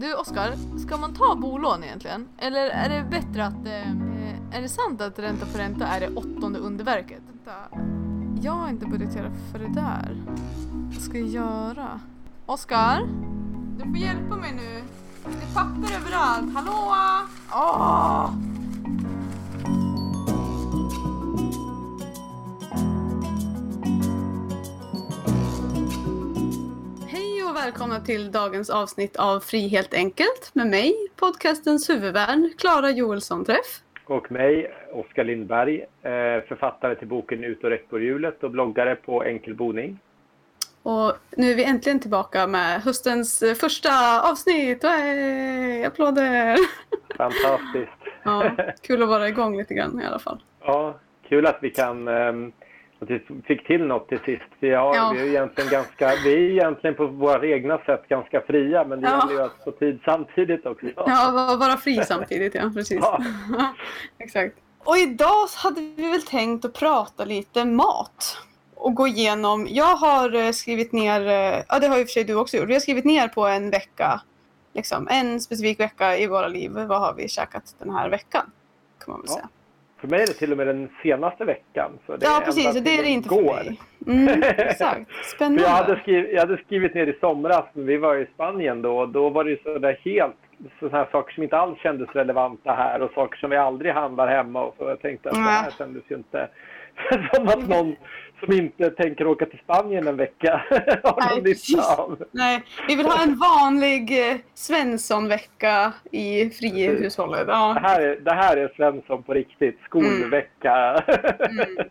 Du Oskar, ska man ta bolån egentligen? Eller är det bättre att... Eh, är det sant att ränta på ränta är det åttonde underverket? Vänta. Jag har inte budgeterat för det där. Vad ska jag göra? Oskar? Du får hjälpa mig nu. Det är papper överallt. Hallå? Åh! Hej välkomna till dagens avsnitt av Fri helt enkelt med mig, podcastens huvudvärn, Klara Joelsson Träff. Och mig, Oskar Lindberg, eh, författare till boken Ut och rätt och bloggare på Enkel boning. Och nu är vi äntligen tillbaka med höstens första avsnitt. Hey, applåder! Fantastiskt! ja, kul att vara igång lite grann i alla fall. Ja, kul att vi kan um, att vi fick till något till sist. Vi, har, ja. vi, är egentligen ganska, vi är egentligen på våra egna sätt ganska fria men det ja. gäller ju att få tid samtidigt också. Ja, vara fri samtidigt, ja precis. Ja. Exakt. Och idag hade vi väl tänkt att prata lite mat och gå igenom. Jag har eh, skrivit ner, eh, ja det har ju för sig du också gjort, vi har skrivit ner på en vecka, liksom en specifik vecka i våra liv. Vad har vi käkat den här veckan? Kan man väl säga. För mig är det till och med den senaste veckan. Så det ja, precis. Och det är det inte för mig. Mm, exakt. Spännande. jag, hade skrivit, jag hade skrivit ner i somras, men vi var i Spanien då. Då var det ju sådär helt sådana här saker som inte alls kändes relevanta här och saker som vi aldrig handlar hemma. Och så jag tänkte att det här kändes ju inte som att någon som inte tänker åka till Spanien en vecka har någon nytta av. Nej, vi vill ha en vanlig eh, Svenssonvecka i frihushållet. Ja. Det, här är, det här är Svensson på riktigt. Skolvecka. Mm. Mm.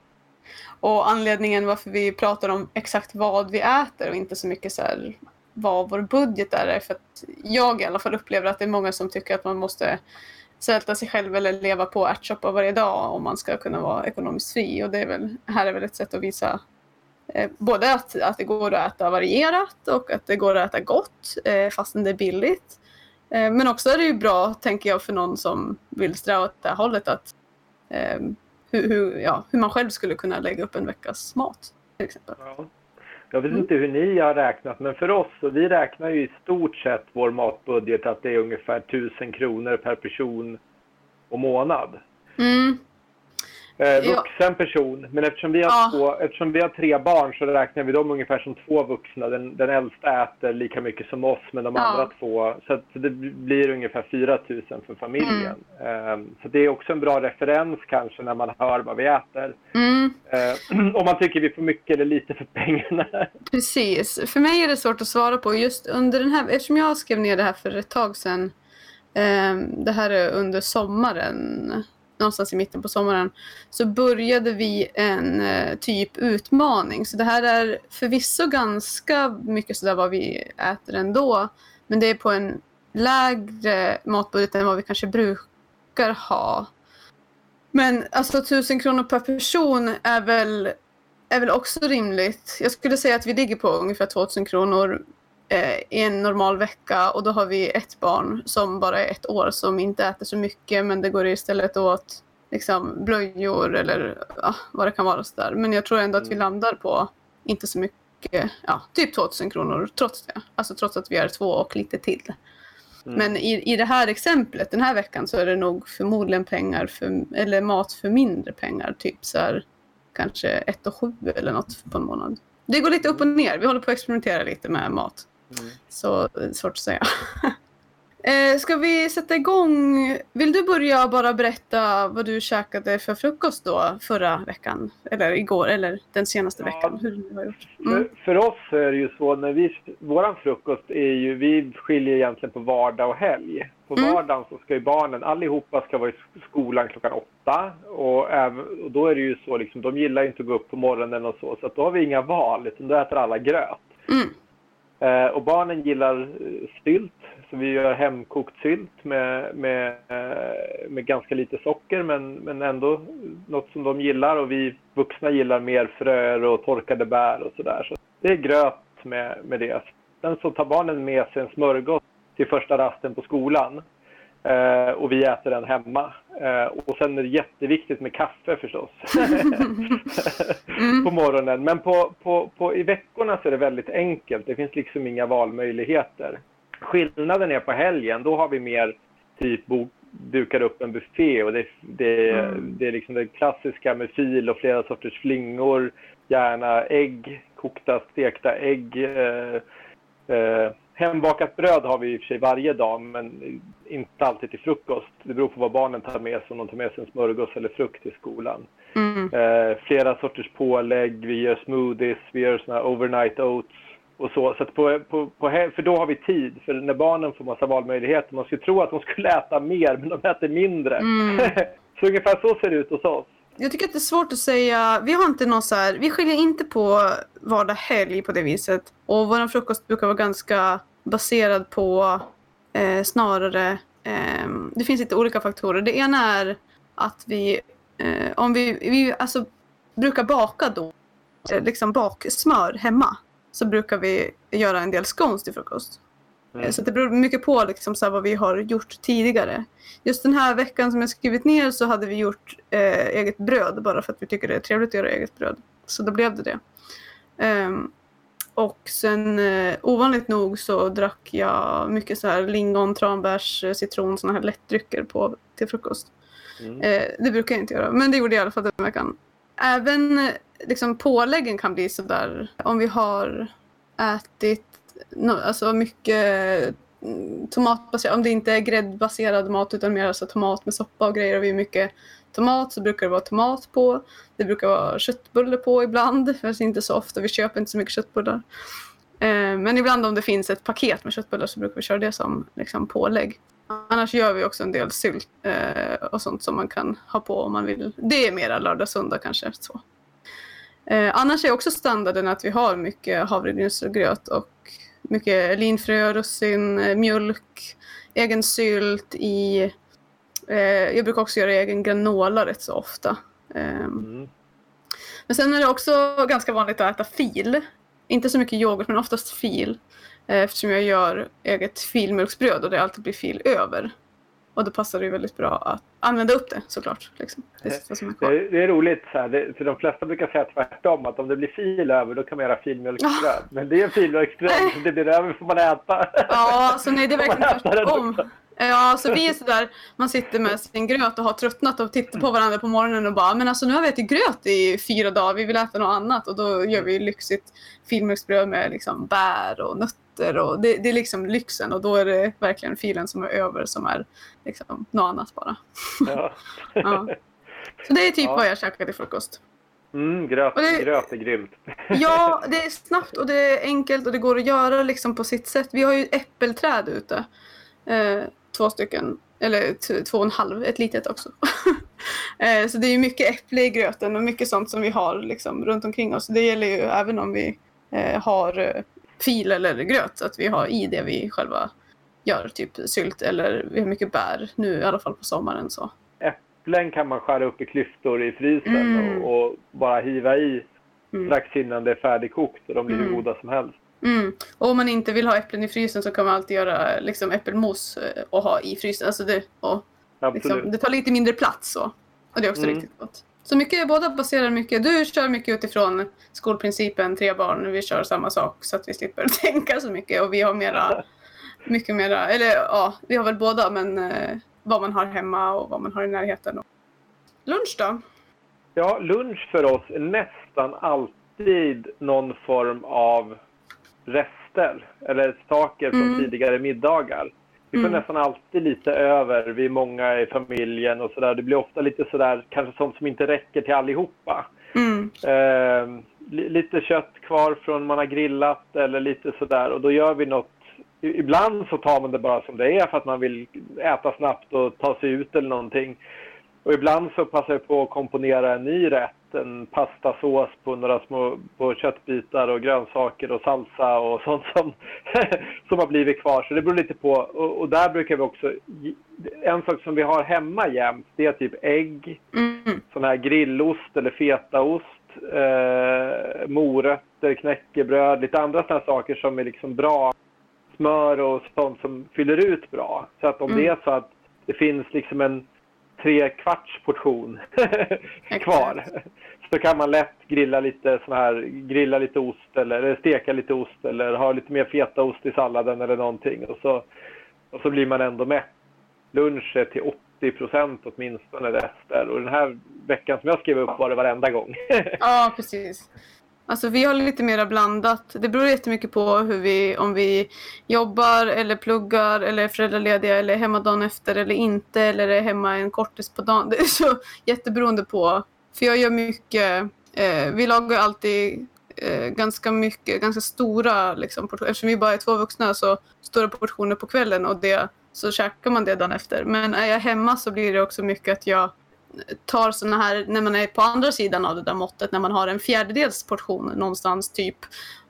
Och anledningen varför vi pratar om exakt vad vi äter och inte så mycket så här vad vår budget är, är för att jag i alla fall upplever att det är många som tycker att man måste svälta sig själv eller leva på ärtsoppa varje dag om man ska kunna vara ekonomiskt fri. Och det är väl, här är väl ett sätt att visa eh, både att, att det går att äta varierat och att det går att äta gott eh, fastän det är billigt. Eh, men också är det ju bra, tänker jag, för någon som vill sträva åt det hållet att eh, hur, hur, ja, hur man själv skulle kunna lägga upp en veckas mat till exempel. Ja. Jag vet inte hur ni har räknat, men för oss, och vi räknar ju i stort sett vår matbudget att det är ungefär 1000 kronor per person och månad. Mm. Eh, vuxen person. Men eftersom vi, har ja. två, eftersom vi har tre barn så räknar vi dem ungefär som två vuxna. Den, den äldsta äter lika mycket som oss men de ja. andra två. Så, det blir ungefär 4 000 för familjen. Mm. Eh, så det är också en bra referens kanske när man hör vad vi äter. Mm. Eh, om man tycker vi får mycket eller lite för pengarna. Precis. För mig är det svårt att svara på. Just under den här, eftersom jag skrev ner det här för ett tag sedan. Ehm, det här är under sommaren någonstans i mitten på sommaren, så började vi en eh, typ utmaning. Så det här är förvisso ganska mycket sådär vad vi äter ändå, men det är på en lägre matbudget än vad vi kanske brukar ha. Men alltså 1000 kronor per person är väl, är väl också rimligt. Jag skulle säga att vi ligger på ungefär 2000 kronor i en normal vecka och då har vi ett barn som bara är ett år som inte äter så mycket men det går istället åt liksom, blöjor eller ja, vad det kan vara. Så där. Men jag tror ändå att vi mm. landar på inte så mycket, ja, typ 2000 kronor trots det. Alltså trots att vi är två och lite till. Mm. Men i, i det här exemplet den här veckan så är det nog förmodligen pengar för, eller mat för mindre pengar. Typ så här, kanske 1 och 7 eller något på en månad. Det går lite upp och ner. Vi håller på att experimentera lite med mat. Mm. Så är svårt att säga. Eh, ska vi sätta igång? Vill du börja bara berätta vad du käkade för frukost då förra veckan? Eller igår, eller den senaste ja, veckan? Hur du har gjort? Mm. För, för, oss är det ju så, när vi, våran frukost är ju, vi skiljer egentligen på vardag och helg. På mm. vardagen så ska ju barnen, allihopa ska vara i skolan klockan åtta. Och, även, och då är det ju så liksom, de gillar inte att gå upp på morgonen och så, så att då har vi inga val, utan då äter alla gröt. Mm. Eh, och barnen gillar eh, sylt, så vi gör hemkokt sylt med, med, eh, med ganska lite socker men, men ändå något som de gillar och vi vuxna gillar mer fröer och torkade bär och sådär. Så det är gröt med, med det. Sen så tar barnen med sig en smörgås till första rasten på skolan. Eh, och vi äter den hemma. Eh, och sen är det jätteviktigt med kaffe förstås. mm. på morgonen. Men på, på, på, i veckorna så är det väldigt enkelt. Det finns liksom inga valmöjligheter. skillnaden är på helgen, då har vi mer typ dukar upp en buffé och det, det, mm. det är liksom det klassiska med fil och flera sorters flingor, gärna ägg, kokta stekta ägg. Eh, eh, hembakat bröd har vi i och för sig varje dag men inte alltid till frukost. Det beror på vad barnen tar med sig, om de tar med sig en smörgås eller frukt till skolan. Mm. Eh, flera sorters pålägg, vi gör smoothies, vi gör såna overnight oats och så. så på, på, på, för då har vi tid. För när barnen får massa valmöjligheter, man skulle tro att de skulle äta mer, men de äter mindre. Mm. så ungefär så ser det ut hos oss. Jag tycker att det är svårt att säga. Vi har inte något så här, vi skiljer inte på vardag helg på det viset. Och vår frukost brukar vara ganska baserad på eh, snarare, eh, det finns lite olika faktorer. Det ena är att vi, eh, om vi, vi alltså, brukar baka då, eh, liksom baksmör hemma så brukar vi göra en del scones till frukost. Mm. Så det beror mycket på liksom, så vad vi har gjort tidigare. Just den här veckan som jag skrivit ner så hade vi gjort eh, eget bröd bara för att vi tycker det är trevligt att göra eget bröd. Så då blev det det. Um, och sen eh, ovanligt nog så drack jag mycket så här lingon, tranbärs, eh, citron, sådana här lättdrycker på, till frukost. Mm. Eh, det brukar jag inte göra, men det gjorde jag i alla fall den veckan. Även eh, liksom påläggen kan bli sådär om vi har ätit no, alltså mycket mm, tomatbaserad, om det inte är gräddbaserad mat utan mer alltså tomat med soppa och grejer och vi är mycket tomat så brukar det vara tomat på. Det brukar vara köttbullar på ibland, fast inte så ofta. Vi köper inte så mycket köttbullar. Eh, men ibland om det finns ett paket med köttbullar så brukar vi köra det som liksom, pålägg. Annars gör vi också en del sylt eh, och sånt som man kan ha på om man vill. Det är mera lördag, söndag kanske. Så. Eh, annars är också standarden att vi har mycket havregrynsgröt och mycket linfrö, russin, eh, mjölk, egen sylt i... Eh, jag brukar också göra egen granola rätt så ofta. Eh, mm. Men sen är det också ganska vanligt att äta fil. Inte så mycket yoghurt men oftast fil. Eh, eftersom jag gör eget filmjölksbröd och det alltid blir fil över. Och då passar det väldigt bra att använda upp det såklart. Liksom. Det, är det, är roligt, så här, det, för de flesta brukar säga tvärtom att om det blir fil över då kan man göra filmjölksbröd. Men det är filmjölksbröd, det blir över får man äta. Ja, så nej det är verkligen tvärtom. Ja, så vi är sådär, man sitter med sin gröt och har tröttnat och tittar på varandra på morgonen och bara, men alltså nu har vi ätit gröt i fyra dagar, vi vill äta något annat och då gör vi lyxigt filmjölksbröd med liksom bär och nötter nötter och det, det, är liksom lyxen och då är det verkligen filen som är över som är liksom något annat bara. Ja. ja. Så det är typ ja. vad jag käkar till frukost. Mm, gröt, det, gröt är grymt. Ja, det är snabbt och det är enkelt och det går att göra liksom på sitt sätt. Vi har ju äppelträd ute. Eh, två stycken. Eller två och en halv, ett litet också. eh, så det är mycket äpple i gröten och mycket sånt som vi har liksom runt omkring oss. Det gäller ju även om vi eh, har eh, fil eller gröt. Att vi har i det vi själva gör, typ sylt eller vi har mycket bär nu i alla fall på sommaren. så. Äpplen kan man skära upp i klyftor i frysen mm. och, och, bara hiva i mm. strax innan det är färdigkokt och de blir hur mm. goda som helst. Mm. Och om man inte vill ha äpplen i frysen så kan man alltid göra liksom, äppelmos eh, och ha i frysen. Alltså det, och, liksom, det tar lite mindre plats så. Och det är också mm. riktigt gott. Så mycket, båda baserar mycket. Du kör mycket utifrån skolprincipen, tre barn. Vi kör samma sak så att vi slipper tänka så mycket. Och vi har mera, mycket mera, eller ja, vi har väl båda men eh, vad man har hemma och vad man har i närheten. Lunch då? Ja, lunch för oss är nästan alltid någon form av rester eller saker från mm. tidigare middagar. Vi får mm. nästan alltid lite över. Vi är många i familjen och sådär. Det blir ofta lite sådär, kanske sånt som inte räcker till allihopa. Mm. Eh, lite kött kvar från man har grillat eller lite sådär och då gör vi något. Ibland så tar man det bara som det är för att man vill äta snabbt och ta sig ut eller någonting. Och ibland så passar jag på att komponera en ny rätt en pastasås på några små på köttbitar och grönsaker och salsa och sånt som, som har blivit kvar. Så det beror lite på. Och, och, där brukar vi också... En sak som vi har hemma jämt, det är typ ägg, mm. sån här grillost eller fetaost, eh, morötter, knäckebröd, lite andra sådana saker som är liksom bra. Smör och sånt som fyller ut bra. Så att om mm. det är så att det finns liksom en tre kvarts portion kvar så kan man lätt grilla lite sån här, grilla lite ost eller, eller steka lite ost eller ha lite mer fetaost i salladen eller någonting. Och så, och så blir man ändå mätt. Lunch är till 80 procent åtminstone rester. Och den här veckan som jag skrev upp var det varenda gång. ja, precis. Alltså vi har lite mer blandat. Det beror jättemycket på hur vi, om vi jobbar eller pluggar eller är föräldralediga eller är hemma dagen efter eller inte eller är hemma en kortis på dagen. Det är så jätteberoende på. För jag gör mycket, eh, vi lagar alltid eh, ganska mycket, ganska stora liksom, portioner. Eftersom vi bara är två vuxna så stora portioner på kvällen och det, så käkar man det dagen efter. Men är jag hemma så blir det också mycket att jag tar såna här, när man är på andra sidan av det där måttet, när man har en fjärdedels portion någonstans typ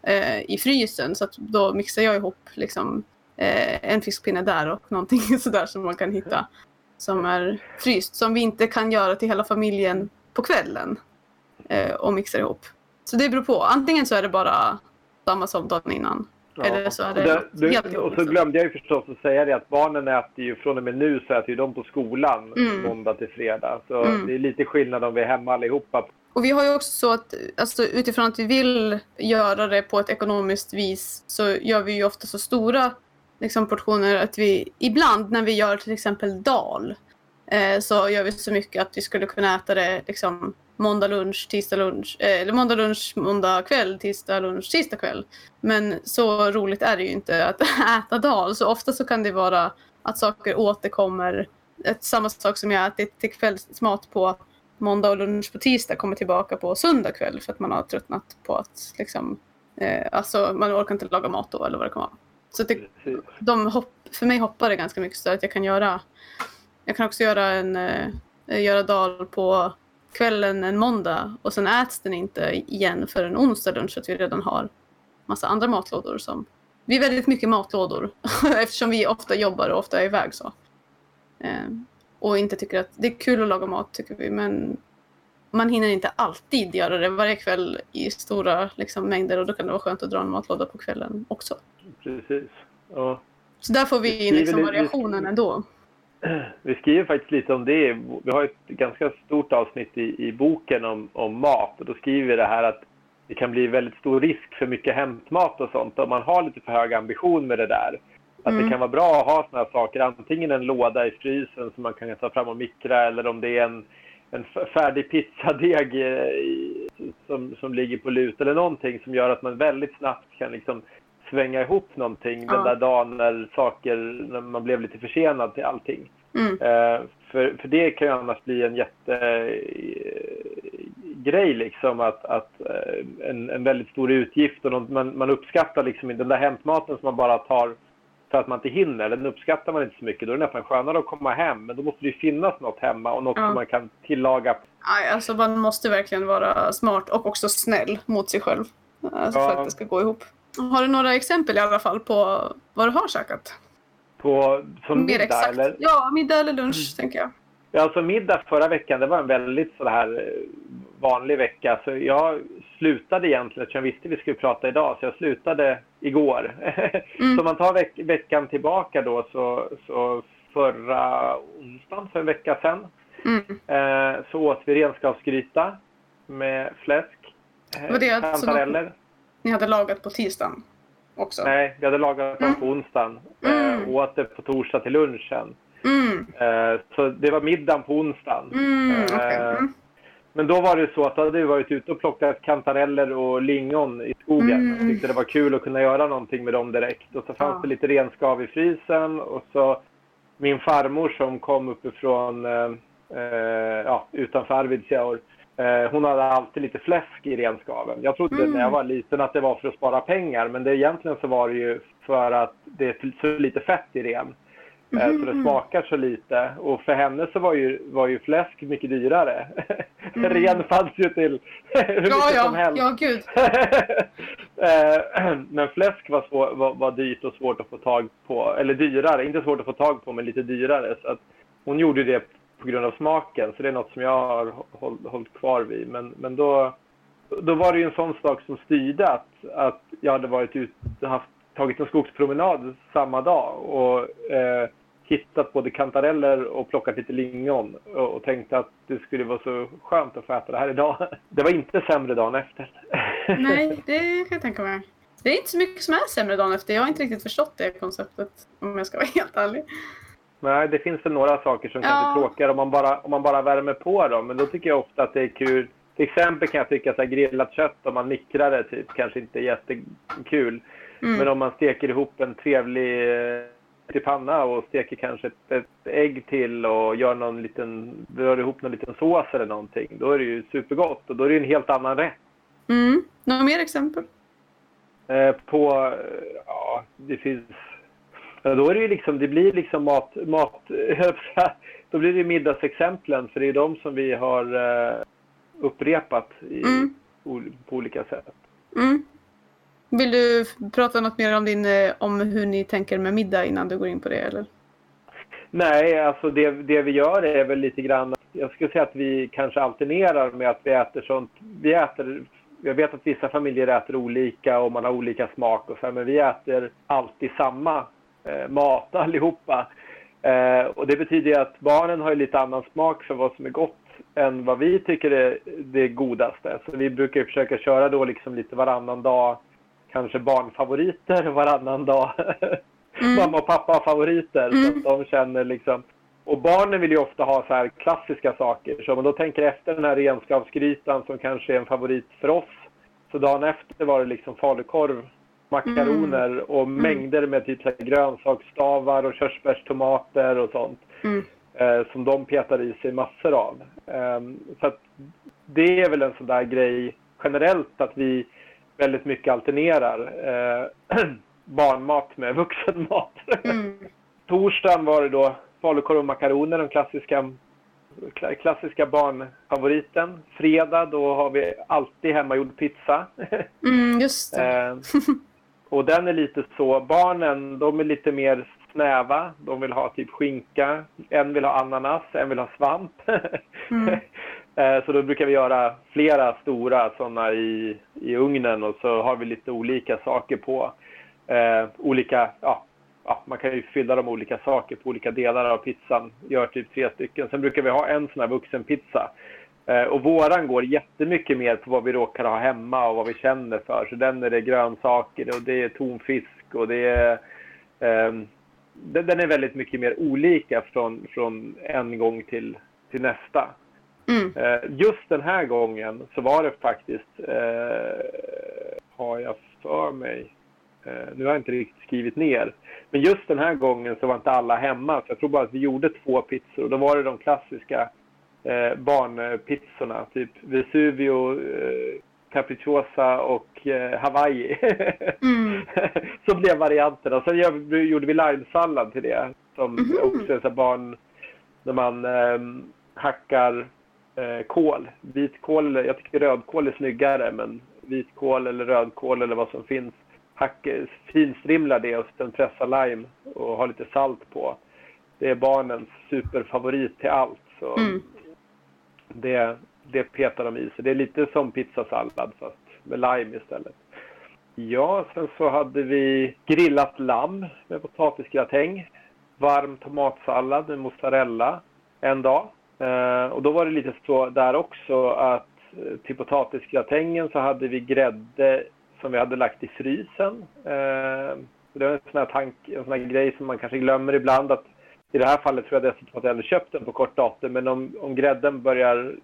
eh, i frysen. Så att då mixar jag ihop liksom, eh, en fiskpinne där och någonting sådär som man kan hitta som är fryst. Som vi inte kan göra till hela familjen på kvällen eh, och mixar ihop. Så det beror på. Antingen så är det bara samma som dagen innan eller så är det, det helt Och så glömde jag ju förstås att säga det att barnen äter ju från och med nu så äter ju de på skolan mm. måndag till fredag. Så mm. det är lite skillnad om vi är hemma allihopa. Och vi har ju också så att alltså, utifrån att vi vill göra det på ett ekonomiskt vis så gör vi ju ofta så stora liksom, portioner att vi ibland när vi gör till exempel dal eh, så gör vi så mycket att vi skulle kunna äta det liksom måndag lunch, tisdag lunch, eh, eller måndag lunch, måndag kväll, tisdag lunch, tisdag kväll. Men så roligt är det ju inte att äta dal. Så ofta så kan det vara att saker återkommer. Ett, samma sak som jag ätit till kvällsmat på måndag och lunch på tisdag kommer tillbaka på söndag kväll för att man har tröttnat på att liksom, eh, alltså man orkar inte laga mat då eller vad det kan vara. Så det, de hopp, för mig hoppar det ganska mycket så att jag kan göra, jag kan också göra en, eh, göra dal på kvällen en måndag och sen äts den inte igen för en onsdag lunch så att vi redan har massa andra matlådor som vi är väldigt mycket matlådor eftersom vi ofta jobbar och ofta är iväg så. Eh, och inte tycker att det är kul att laga mat tycker vi men man hinner inte alltid göra det varje kväll i stora liksom, mängder och då kan det vara skönt att dra en matlåda på kvällen också. Precis. Ja. Så där får vi in liksom, variationen ändå. Vi skriver faktiskt lite om det. Vi har ett ganska stort avsnitt i, i boken om, om mat och då skriver vi det här att det kan bli väldigt stor risk för mycket hämtmat och sånt om man har lite för hög ambition med det där. Att mm. det kan vara bra att ha såna här saker, antingen en låda i frysen som man kan ta fram och mikra eller om det är en, en färdig pizzadeg som, som ligger på lut eller någonting som gör att man väldigt snabbt kan liksom svänga ihop någonting ja. den där dagen när saker, när man blev lite försenad till allting. Mm. Eh, för, för det kan ju annars bli en jättegrej liksom att, att eh, en, en väldigt stor utgift och något, man, man uppskattar liksom den där hämtmaten som man bara tar för att man inte hinner, den uppskattar man inte så mycket. Då är det nästan skönare att komma hem, men då måste det ju finnas något hemma och något ja. som man kan tillaga. Nej, alltså man måste verkligen vara smart och också snäll mot sig själv. Alltså ja. För att det ska gå ihop. Har du några exempel i alla fall på vad du har käkat? På, som middag exakt. eller? Ja, middag eller lunch mm. tänker jag. Ja, alltså middag förra veckan, det var en väldigt så här eh, vanlig vecka. Så jag slutade egentligen, eftersom jag visste vi skulle prata idag, så jag slutade igår. Mm. så om man tar veck veckan tillbaka då, så, så förra onsdagen, för en vecka sedan, mm. eh, så åt vi renskapsgryta med fläsk, eh, det kantareller. Ni hade lagat på tisdagen också? Nej, vi hade lagat mm. på onsdagen. Mm. Eh, åt det på torsdag till lunchen. Mm. Eh, så det var middagen på onsdagen. Mm, okay. eh, mm. men då var det så att då hade vi varit ute och plockat kantareller och lingon i skogen. Mm. Jag tyckte det var kul att kunna göra någonting med dem direkt. Och så fanns ja. det lite renskav i frysen. Och så min farmor som kom uppifrån eh, eh ja, utanför Arvidsjaur hon hade alltid lite fläsk i renskaven. Jag trodde mm. när jag var liten att det var för att spara pengar men det, egentligen så var det ju för att det är så lite fett i ren. Mm. Så det mm. smakar så lite. Och för henne så var ju, var ju fläsk mycket dyrare. Mm. Ren fanns ju till hur mycket ja, som helst. Ja, gud. men fläsk var, svår, var, var dyrt och svårt att få tag på. Eller dyrare, inte svårt att få tag på men lite dyrare. Så att hon gjorde det på grund av smaken. Så det är något som jag har hållit kvar vid. Men, men då, då var det ju en sån sak som styrde att, att jag hade varit ut, haft, tagit en skogspromenad samma dag och eh, hittat både kantareller och plockat lite lingon och, och tänkte att det skulle vara så skönt att få äta det här idag. Det var inte sämre dagen efter. Nej, det kan jag tänka mig. Det är inte så mycket som är sämre dagen efter. Jag har inte riktigt förstått det konceptet om jag ska vara helt ärlig. Nej, det finns väl några saker som ja. kanske är tråkigare om man, bara, om man bara värmer på dem. Men då tycker jag ofta att det är kul. Till exempel kan jag tycka att grillat kött om man mikrar det typ kanske inte är jättekul. Mm. Men om man steker ihop en trevlig till panna och steker kanske ett, ett, ägg till och gör någon liten, rör ihop någon liten sås eller någonting. Då är det ju supergott och då är det en helt annan rätt. Mm. Några mer exempel? Eh, på, ja, det finns, ja, då är det ju liksom, det blir liksom mat, mat då blir det middagsexemplen för det är de som vi har eh, upprepat i, mm. på olika sätt. Mm. Vill du prata något mer om, din, eh, om hur ni tänker med middag innan du går in på det? Eller? Nej, alltså det, det vi gör är väl lite grann... Jag skulle säga att vi kanske alternerar med att vi äter sånt... Vi äter... Jag vet att vissa familjer äter olika och man har olika smak och så men vi äter alltid samma mat allihopa. Eh, och det betyder att barnen har lite annan smak för vad som är gott än vad vi tycker är det godaste. Så vi brukar försöka köra då liksom lite varannan dag kanske barnfavoriter varannan dag. Mm. Mamma och pappa favoriter mm. så att de känner liksom och barnen vill ju ofta ha så här klassiska saker. Så om man då tänker efter den här renskapsgrytan som kanske är en favorit för oss. Så dagen efter var det liksom falukorv, makaroner mm. och mm. mängder med typ så grönsaksstavar och körsbärstomater och sånt. Mm. Eh, som de petar i sig massor av. Eh, så det är väl en sån där grej generellt att vi väldigt mycket alternerar eh, barnmat med vuxenmat. Mm. Torsdagen var det då falukorv och makaroner, den klassiska, klassiska barnfavoriten. Fredag då har vi alltid hemmagjord pizza. Mm, just det. och den är lite så, barnen de är lite mer snäva. De vill ha typ skinka, en vill ha ananas, en vill ha svamp. Mm. Eh, så då brukar vi göra flera stora sådana i, i ugnen och så har vi lite olika saker på. Eh, olika, ja, ja, man kan ju fylla de olika saker på olika delar av pizzan. Gör typ tre stycken. Sen brukar vi ha en sån här vuxenpizza. Eh, och våran går jättemycket mer på vad vi råkar ha hemma och vad vi känner för. Så den är det grönsaker och det är tonfisk och det är eh, den är väldigt mycket mer olika från, från en gång till, till nästa. Mm. Eh, just den här gången så var det faktiskt, eh, har jag för mig, eh, nu har jag inte riktigt skrivit ner, men just den här gången så var inte alla hemma. Så jag tror bara att vi gjorde två pizzor och då var det de klassiska eh, barnpizzorna, typ Vesuvio, eh, Capricciosa och eh, Hawaii. mm. så blev varianterna. Sen gjorde vi limesallad till det, som mm -hmm. också är så barn, när man eh, hackar eh, kål. Vitkål, jag tycker rödkål är snyggare, men vitkål eller rödkål eller vad som finns. Hack, finstrimlar det och sen pressa lime och ha lite salt på. Det är barnens superfavorit till allt. Så mm det, det petar de i sig. Det är lite som pizzasallad fast med lime istället. Ja, sen så hade vi grillat lamm med potatisgratäng. Varm tomatsallad med mozzarella en dag. Eh, och då var det lite så där också att eh, till potatisgratängen så hade vi grädde som vi hade lagt i frysen. Eh, det var en sån här, tank, en sån här grej som man kanske glömmer ibland att i det här fallet tror jag dessutom att jag hade köpt den på kort datum men om, om grädden börjar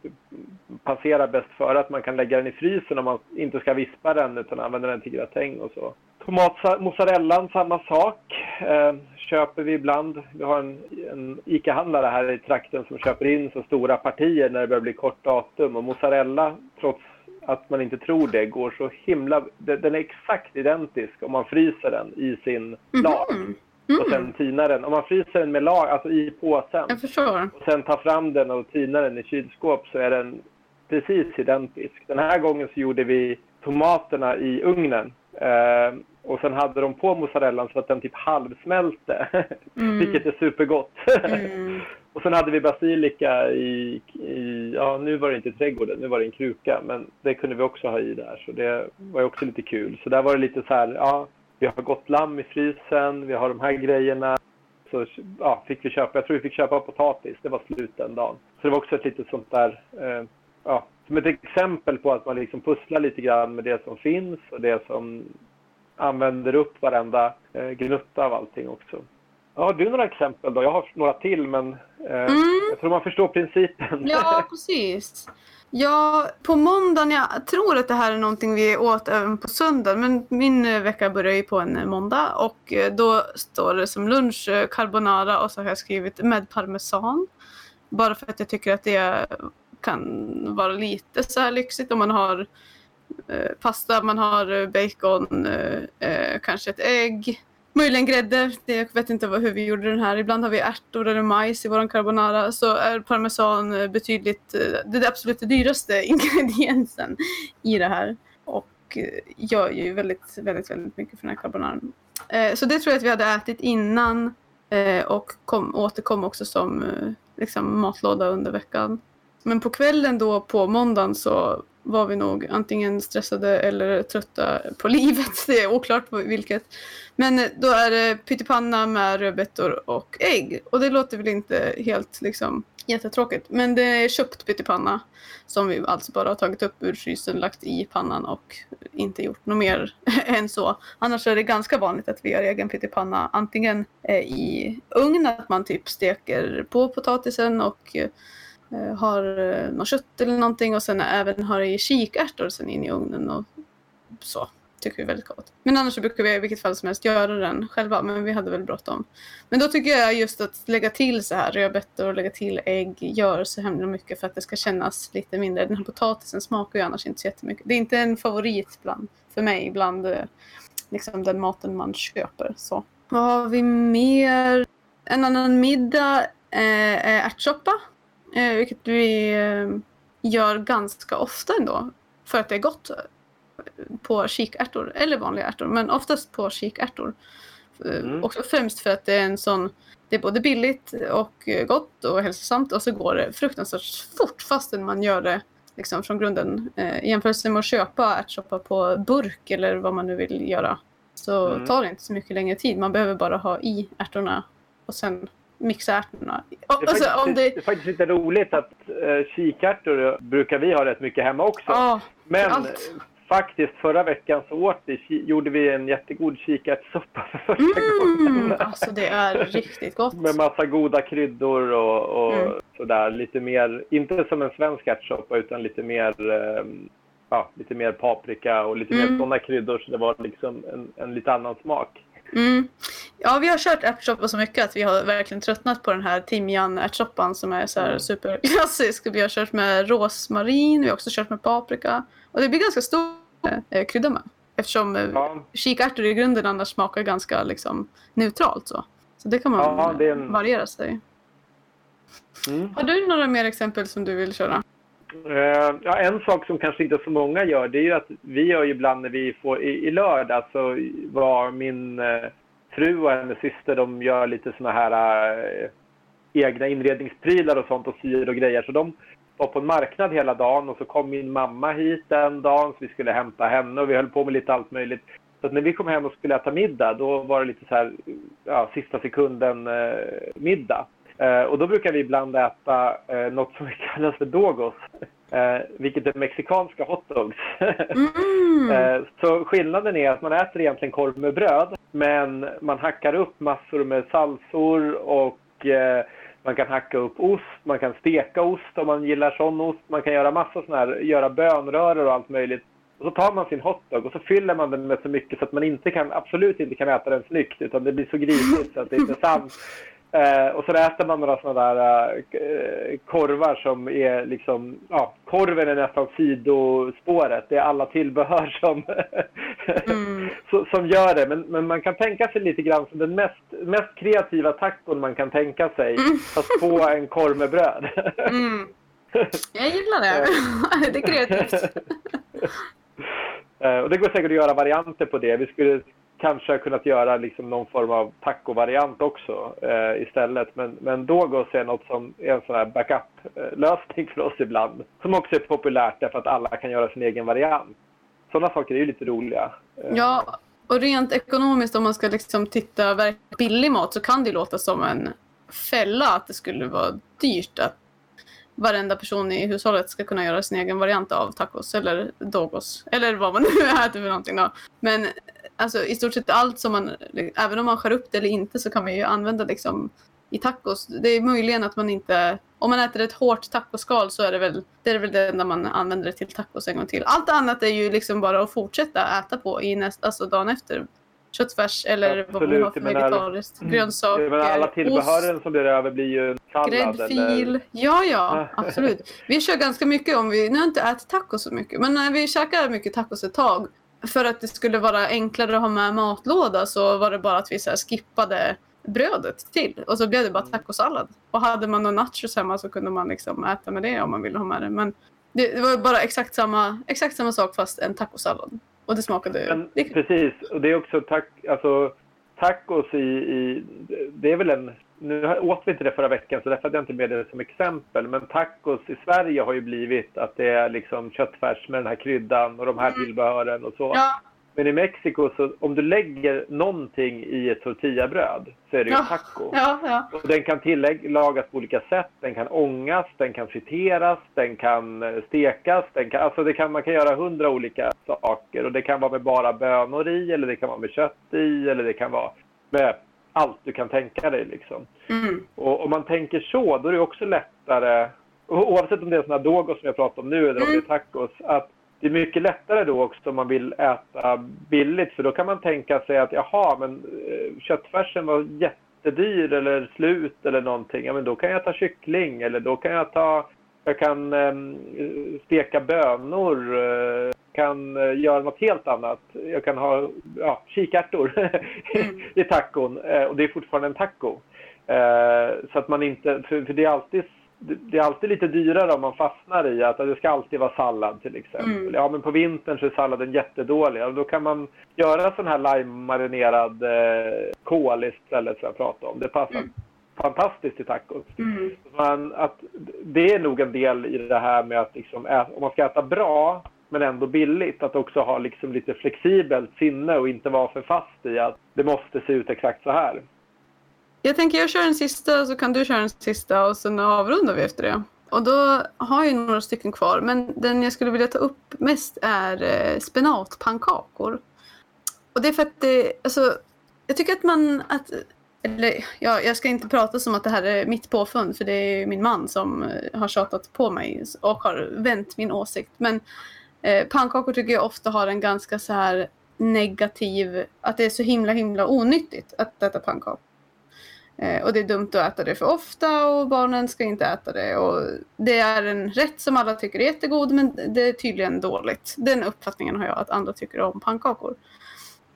passera bäst före att man kan lägga den i frysen om man inte ska vispa den utan använda den till gratäng och så. Tomatmozzarellan, samma sak. Eh, köper vi ibland. Vi har en, en ICA-handlare här i trakten som köper in så stora partier när det börjar bli kort datum. Och mozzarella, trots att man inte tror det, går så himla... Den är exakt identisk om man fryser den i sin lag. Mm. Mm. Och sen tinar den. Om man fryser den med lag, alltså i påsen. Jag förstår. Och sen tar fram den och tinar den i kylskåp så är den precis identisk. Den här gången så gjorde vi tomaterna i ugnen. Eh, och sen hade de på mozzarellan så att den typ halvsmälte. Mm. Vilket är supergott. Mm. och sen hade vi basilika i, i, ja nu var det inte trädgården, nu var det en kruka. Men det kunde vi också ha i där så det var ju också lite kul. Så där var det lite så här, ja vi har gott lamm i frysen, vi har de här grejerna. Så ja, fick vi köpa, jag tror vi fick köpa potatis. Det var slut den dagen. Så det var också ett litet sånt där, eh, ja, som ett exempel på att man liksom pusslar lite grann med det som finns och det som använder upp varenda eh, gnutta av allting också. Ja, har du några exempel då? Jag har några till men eh, mm. jag tror man förstår principen. Ja, precis. Ja, på måndagen, jag tror att det här är någonting vi åt även på söndagen, men min eh, vecka börjar ju på en eh, måndag och eh, då står det som lunch carbonara och så har jag skrivit med parmesan. Bara för att jag tycker att det kan vara lite så här lyxigt om man har pasta, man har bacon, kanske ett ägg Möjligen grädde. Jag vet inte hur vi gjorde den här. Ibland har vi ärtor eller majs i vår carbonara. Så är parmesan eh, betydligt, eh, det är absolut dyraste ingrediensen i det här. Och eh, gör ju väldigt, väldigt, väldigt mycket för den här carbonaran. Så det tror jag att vi hade ätit innan och kom, återkom också som liksom, matlåda under veckan. Men på kvällen då på måndagen så var vi nog antingen stressade eller trötta på livet. Det är oklart på vilket. Men eh, då är det pyttipanna med rödbetor och ägg. Och det låter väl inte helt liksom jättetråkigt. Men det är köpt pyttipanna som vi alltså bara har tagit upp ur frysen, lagt i pannan och inte gjort något mer än så. Annars är det ganska vanligt att vi gör egen pyttipanna antingen eh, i ugn, att man typ steker på potatisen och eh, Eh, har eh, något kött eller någonting och sen även har i kikärtor sen in i ugnen och så. Tycker vi är väldigt gott. Men annars så brukar vi i vilket fall som helst göra den själva men vi hade väl bråttom. Men då tycker jag just att lägga till så här rödbetor och lägga till ägg gör så himla mycket för att det ska kännas lite mindre. Den här potatisen smakar ju annars inte så jättemycket. Det är inte en favorit bland, för mig bland eh, liksom den maten man köper. Så. Vad har vi mer? En annan middag är ärtsoppa vilket vi eh, gör ganska ofta ändå. För att det är gott på kikärtor, eller vanliga ärtor, men oftast på kikärtor. Eh, mm. Också främst för att det är en sån, det är både billigt och gott och hälsosamt och så går det fruktansvärt fort fastän man gör det liksom från grunden. Eh, I jämförelse med att köpa ärtsoppa på burk eller vad man nu vill göra så mm. tar det inte så mycket längre tid. Man behöver bara ha i ärtorna och sen mixa ärtorna. Det är, alltså, faktiskt, det... det är faktiskt lite roligt att uh, kikärtor brukar vi ha rätt mycket hemma också. Oh, Men allt. faktiskt förra veckan så åt vi, gjorde vi en jättegod kikärtssoppa för första mm, gången. Alltså det är riktigt gott. Med massa goda kryddor och, och mm. sådär. Lite mer, inte som en svensk ärtsoppa utan lite mer um, ja, lite mer paprika och lite mm. mer sådana kryddor så det var liksom en, en lite annan smak. Mm. Ja, vi har kört ärtsoppa så mycket att vi har verkligen tröttnat på den här timjan-ärtsoppan som är så här mm. superklassisk. Vi har kört med rosmarin, vi har också kört med paprika. Och det blir ganska stor eh, krydda med. Eftersom eh, ja. kikärtor i grunden annars smakar ganska liksom, neutralt. Så, så det kan man ja, det en... variera sig. Mm. Har du några mer exempel som du vill köra? Eh, ja, en sak som kanske inte så många gör, det är ju att vi gör ju ibland när vi får i, i lördag så var min eh, fru och hennes syster, de gör lite såna här eh, egna inredningsprylar och sånt och syr och grejer. Så de var på en marknad hela dagen och så kom min mamma hit den dagen så vi skulle hämta henne och vi höll på med lite allt möjligt. Så när vi kom hem och skulle äta middag, då var det lite så här, ja, sista sekunden middag. Eh, och då brukar vi ibland äta eh, något som kallas för dogos. Eh, vilket är mexikanska hotdogs. mm. eh, så skillnaden är att man äter egentligen korv med bröd. Men man hackar upp massor med salsor och eh, man kan hacka upp ost, man kan steka ost om man gillar sån ost. Man kan göra massa sån här, göra bönröror och allt möjligt. Och så tar man sin hotdog och så fyller man den med så mycket så att man inte kan, absolut inte kan äta den snyggt utan det blir så grisigt så att det inte är sant. Eh, och så äter man några sådana där eh, korvar som är liksom, ja, korven är nästan sidospåret. Det är alla tillbehör som, mm. som gör det. Men, men man kan tänka sig lite grann som den mest, mest kreativa tacon man kan tänka sig. Mm. Fast på en korv med bröd. mm. Jag gillar det. det är kreativt. Eh, och det går säkert att göra varianter på det. Vi skulle kanske ha kunnat göra liksom någon form av taco-variant också eh, istället. Men, men Dogos är något som är en sån här backup-lösning för oss ibland. Som också är populärt därför att alla kan göra sin egen variant. Sådana saker är ju lite roliga. Eh. Ja, Och rent ekonomiskt om man ska liksom titta verkligen billig mat så kan det låta som en fälla att det skulle vara dyrt att varenda person i hushållet ska kunna göra sin egen variant av tacos eller dogos. Eller vad man nu äter för någonting då. Men alltså, i stort sett allt som man, även om man skär upp det eller inte så kan man ju använda liksom i tacos. Det är möjligen att man inte, om man äter ett hårt tacoskal så är det väl det, är väl det enda man använder det till tacos en gång till. Allt annat är ju liksom bara att fortsätta äta på i nästa, alltså dagen efter. Köttfärs eller Absolut, vad man har för menar- vegetariskt. Grönsaker, Jag menar, alla ost. tillbehören som blir över blir ju sallad. Gräddfil. Eller... Ja, ja, absolut. Vi kör ganska mycket om vi, nu har jag inte ätit tacos så mycket, men när vi käkade mycket tacos ett tag, för att det skulle vara enklare att ha med matlåda så var det bara att vi så skippade brödet till och så blev det bara tacosallad. Och hade man någon nachos hemma så kunde man liksom äta med det om man ville ha med det. Men det, det var bara exakt samma, exakt samma sak fast en tacosallad. Och det smakade... Men, det, precis, och det är också tack, alltså, tacos i, i... Det är väl en... Nu åt vi inte det förra veckan så därför hade jag inte med det som exempel. Men tacos i Sverige har ju blivit att det är liksom köttfärs med den här kryddan och de här tillbehören och så. ja, Men i Mexiko så om du lägger någonting i ett tortillabröd så är det ju Ja. taco. ja, ja. Och den kan tillagas på olika sätt. Den kan ångas, den kan friteras, den kan eh, stekas. Den kan, alltså det kan, man kan göra hundra olika saker. Och det kan vara med bara bönor i, eller det kan vara med kött i, eller det kan vara med allt du kan tänka dig. Liksom. Mm. Och om man tänker så, då är det också lättare, oavsett om det är sådana dogos som jag pratar om nu eller om det är tacos, att det är mycket lättare då också om man vill äta billigt. För då kan man tänka sig att jaha, men eh, köttfärsen var jättedyr eller slut eller någonting. Ja, men då kan jag ta kyckling eller då kan jag ta jag kan ehm, steka bönor, eh, kan eh, göra något helt annat. Jag kan ha ja, kikärtor i tacon och det är fortfarande en taco. Så att man inte, för, för det är alltid det är alltid lite dyrare om man fastnar i att det ska alltid vara sallad till exempel. Mm. Ja men på vintern så är salladen jättedålig. Ja, då kan man göra sån här lime-marinerad eh, kål istället som jag pratade om. Det passar Mm. fantastiskt till tacos. Mm. Man, att det är nog en del i det här med att liksom ä, om man ska äta bra men ändå billigt, att också ha liksom lite flexibelt sinne och inte vara för fast i att det måste se ut exakt så här. Jag tänker jag kör en sista så kan du köra en sista och sen avrundar vi efter det. Och då har jag några stycken kvar men den jag skulle vilja ta upp mest är eh, spenatpannkakor. Och det är för att det, alltså, jag tycker att man, att, eller ja, jag ska inte prata som att det här är mitt påfund för det är min man som eh, har tjatat på mig och har vänt min åsikt. Men eh, pannkakor tycker jag ofta har en ganska så här negativ, att det är så himla himla onyttigt att äta pannkakor. Eh, och det är dumt att äta det för ofta och barnen ska inte äta det. Och det är en rätt som alla tycker är jättegod men det är tydligen dåligt. Den uppfattningen har jag att andra tycker om pannkakor.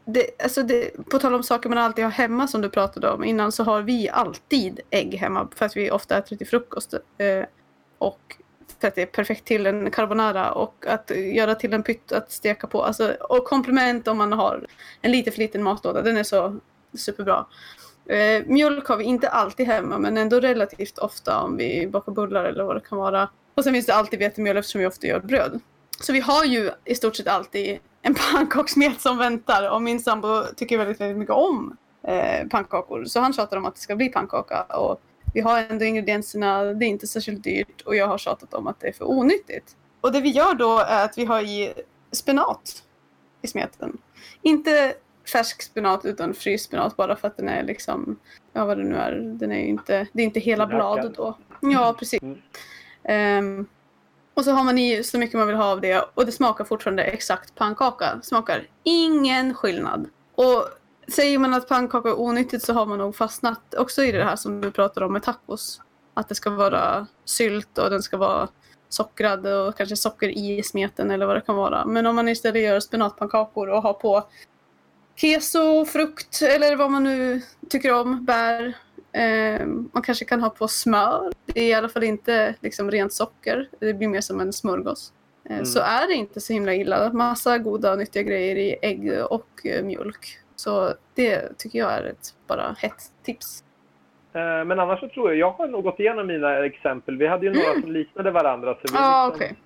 Det, alltså det, på tal om saker man alltid har hemma som du pratade om innan så har vi alltid ägg hemma för att vi ofta äter det till frukost. Eh, och för att det är perfekt till en carbonara och att göra till en pytt att steka på. Alltså, och komplement om man har en lite för liten matlåda. Den är så superbra. Eh, mjölk har vi inte alltid hemma men ändå relativt ofta om vi bakar bullar eller vad det kan vara. Och sen finns det alltid vetemjöl eftersom vi ofta gör bröd. Så vi har ju i stort sett alltid en pannkakssmet som väntar och min sambo tycker väldigt, väldigt mycket om eh, pannkakor. Så han tjatar om att det ska bli pannkaka och vi har ändå ingredienserna, det är inte särskilt dyrt och jag har tjatat om att det är för onyttigt. Och det vi gör då är att vi har i spenat i smeten. Inte färsk spenat utan fryst spenat bara för att den är liksom, ja vad det nu är, den är ju inte, det är inte hela bladet då. Ja, precis. Mm. Ehm, och så har man i så mycket man vill ha av det och det smakar fortfarande exakt pannkaka. Smakar ingen skillnad. Och säger man att pannkaka är onyttigt så har man nog fastnat också i det här som du pratade om med tacos. Att det ska vara sylt och den ska vara sockrad och kanske socker i smeten eller vad det kan vara. Men om man istället gör spenatpannkakor och har på keso, frukt eller vad man nu tycker om, bär. Eh, man kanske kan ha på smör. Det är i alla fall inte liksom rent socker. Det blir mer som en smörgås. Eh, Mm. Så är det inte så himla illa. Massa goda och nyttiga grejer i ägg och eh, mjölk. Så det tycker jag är ett bara hett tips. Eh, Men annars så tror jag, jag har nog gått igenom mina exempel. Vi hade ju några som liknade varandra så vi Ja, liksom okej.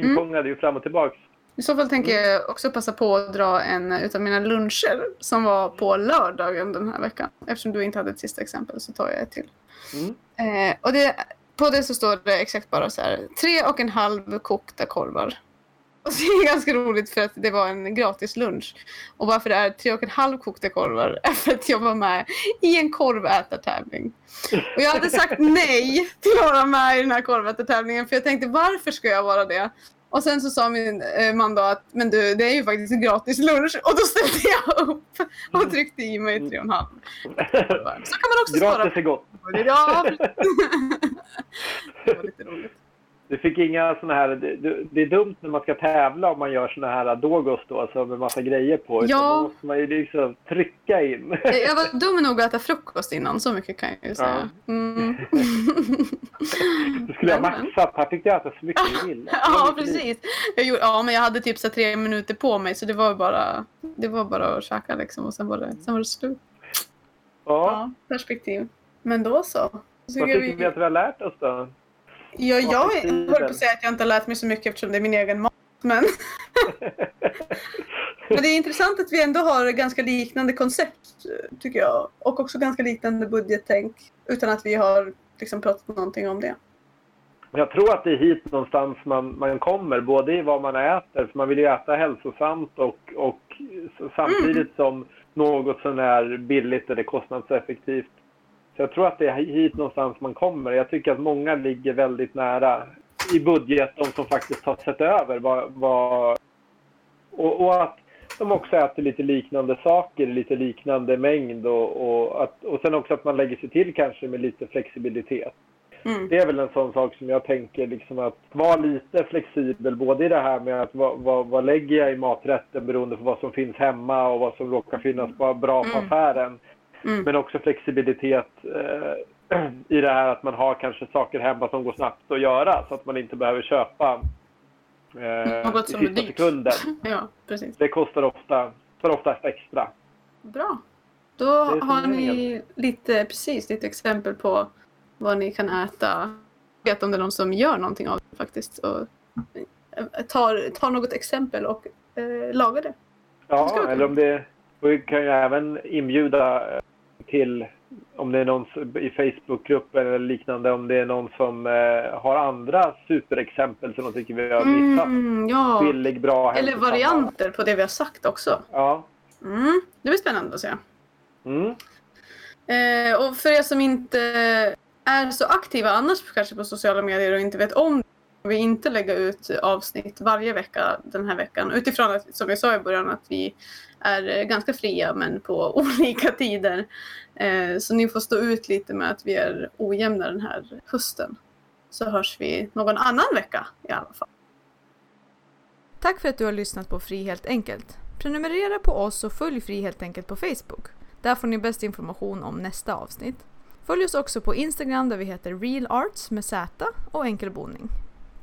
pingpongade ju fram och tillbaks. I så fall tänker Mm. jag också passa på att dra en utav mina luncher som var på lördagen den här veckan. Eftersom du inte hade ett sista exempel så tar jag ett till. Mm. Eh, och det, på det så står det exakt bara så här. Tre och en halv kokta korvar. Och det är ganska roligt för att det var en gratis lunch. Och varför det är tre och en halv kokta korvar är för att jag var med i en korvätartävling. Och jag hade sagt nej till att vara med i den här korvätartävlingen för jag tänkte varför ska jag vara det? Och sen så sa min eh, man då att men du, det är ju faktiskt en gratis lunch och då ställde jag upp och tryckte i mig tre och en halv korvar. Så kan man också svara Gratis är gott. Ja, det var lite roligt. Du fick inga såna här... Det, det- är dumt när man ska tävla om man gör såna här dogos då, alltså med massa grejer på. Ja. Då måste man ju liksom trycka in. Jag var dum nog att äta frukost innan, så mycket kan jag ju säga. Mm. Du skulle ha maxat. Här fick du äta så mycket du ville. Ja, precis. Jag gjorde, ja, men jag hade typ så tre minuter på mig så det var bara, det var bara att käka liksom och sen var det, sen var det slut. Ja. Ja, perspektiv. Men då så. Vad tycker tycker vi att vi har lärt oss då? Ja, jag höll på att säga att jag inte har lärt mig så mycket eftersom det är min egen mat. Men, men det är intressant att vi ändå har ganska liknande koncept, tycker jag. Och också ganska liknande budgettänk. Utan att vi har liksom pratat någonting om det. Jag tror att det är hit någonstans man, man kommer, både i vad man äter, för man vill ju äta hälsosamt och, och samtidigt som något som är billigt eller kostnadseffektivt. Så jag tror att det är hit någonstans man kommer. Jag tycker att många ligger väldigt nära i budget, de som faktiskt har sett över vad, vad och, och att de också äter lite liknande saker, lite liknande mängd och, och, att, och sen också att man lägger sig till kanske med lite flexibilitet. Mm. Det är väl en sån sak som jag tänker liksom att vara lite flexibel både i det här med att vad, vad, vad lägger jag i maträtten beroende på vad som finns hemma och vad som råkar finnas bra på Mm. affären. Mm. Men också flexibilitet eh, i det här att man har kanske saker hemma som går snabbt att göra så att man inte behöver köpa eh, Något i som är sista dyrt. sekunden. Ja, precis. Det kostar ofta, tar oftast extra. Bra. Då är har ni lite, precis, lite exempel på vad ni kan äta. Jag vet om det är någon som gör någonting av det faktiskt. Och eh, tar, tar något exempel och eh, lagar det. Ja, eller om det... Vi kan ju även inbjuda eh, till, om det är någon i Facebookgruppen eller liknande, om det är någon som eh, har andra superexempel som de tycker vi har missat. Mm, ja. Billig, bra, Eller varianter på det vi har sagt också. Ja. Mm, det blir spännande att se. Mm. Eh, och för er som inte är så aktiva annars kanske på sociala medier och inte vet om vi inte lägga ut avsnitt varje vecka den här veckan. Utifrån att, som jag sa i början, att vi är eh, ganska fria men på olika tider. Eh, så ni får stå ut lite med att vi är ojämna den här hösten. Så hörs vi någon annan vecka i alla fall. Tack för att du har lyssnat på Fri Helt Enkelt. Prenumerera på oss och följ Fri Helt Enkelt på Facebook. Där får ni bäst information om nästa avsnitt. Följ oss också på Instagram där vi heter Real Arts med Z och enkelboning.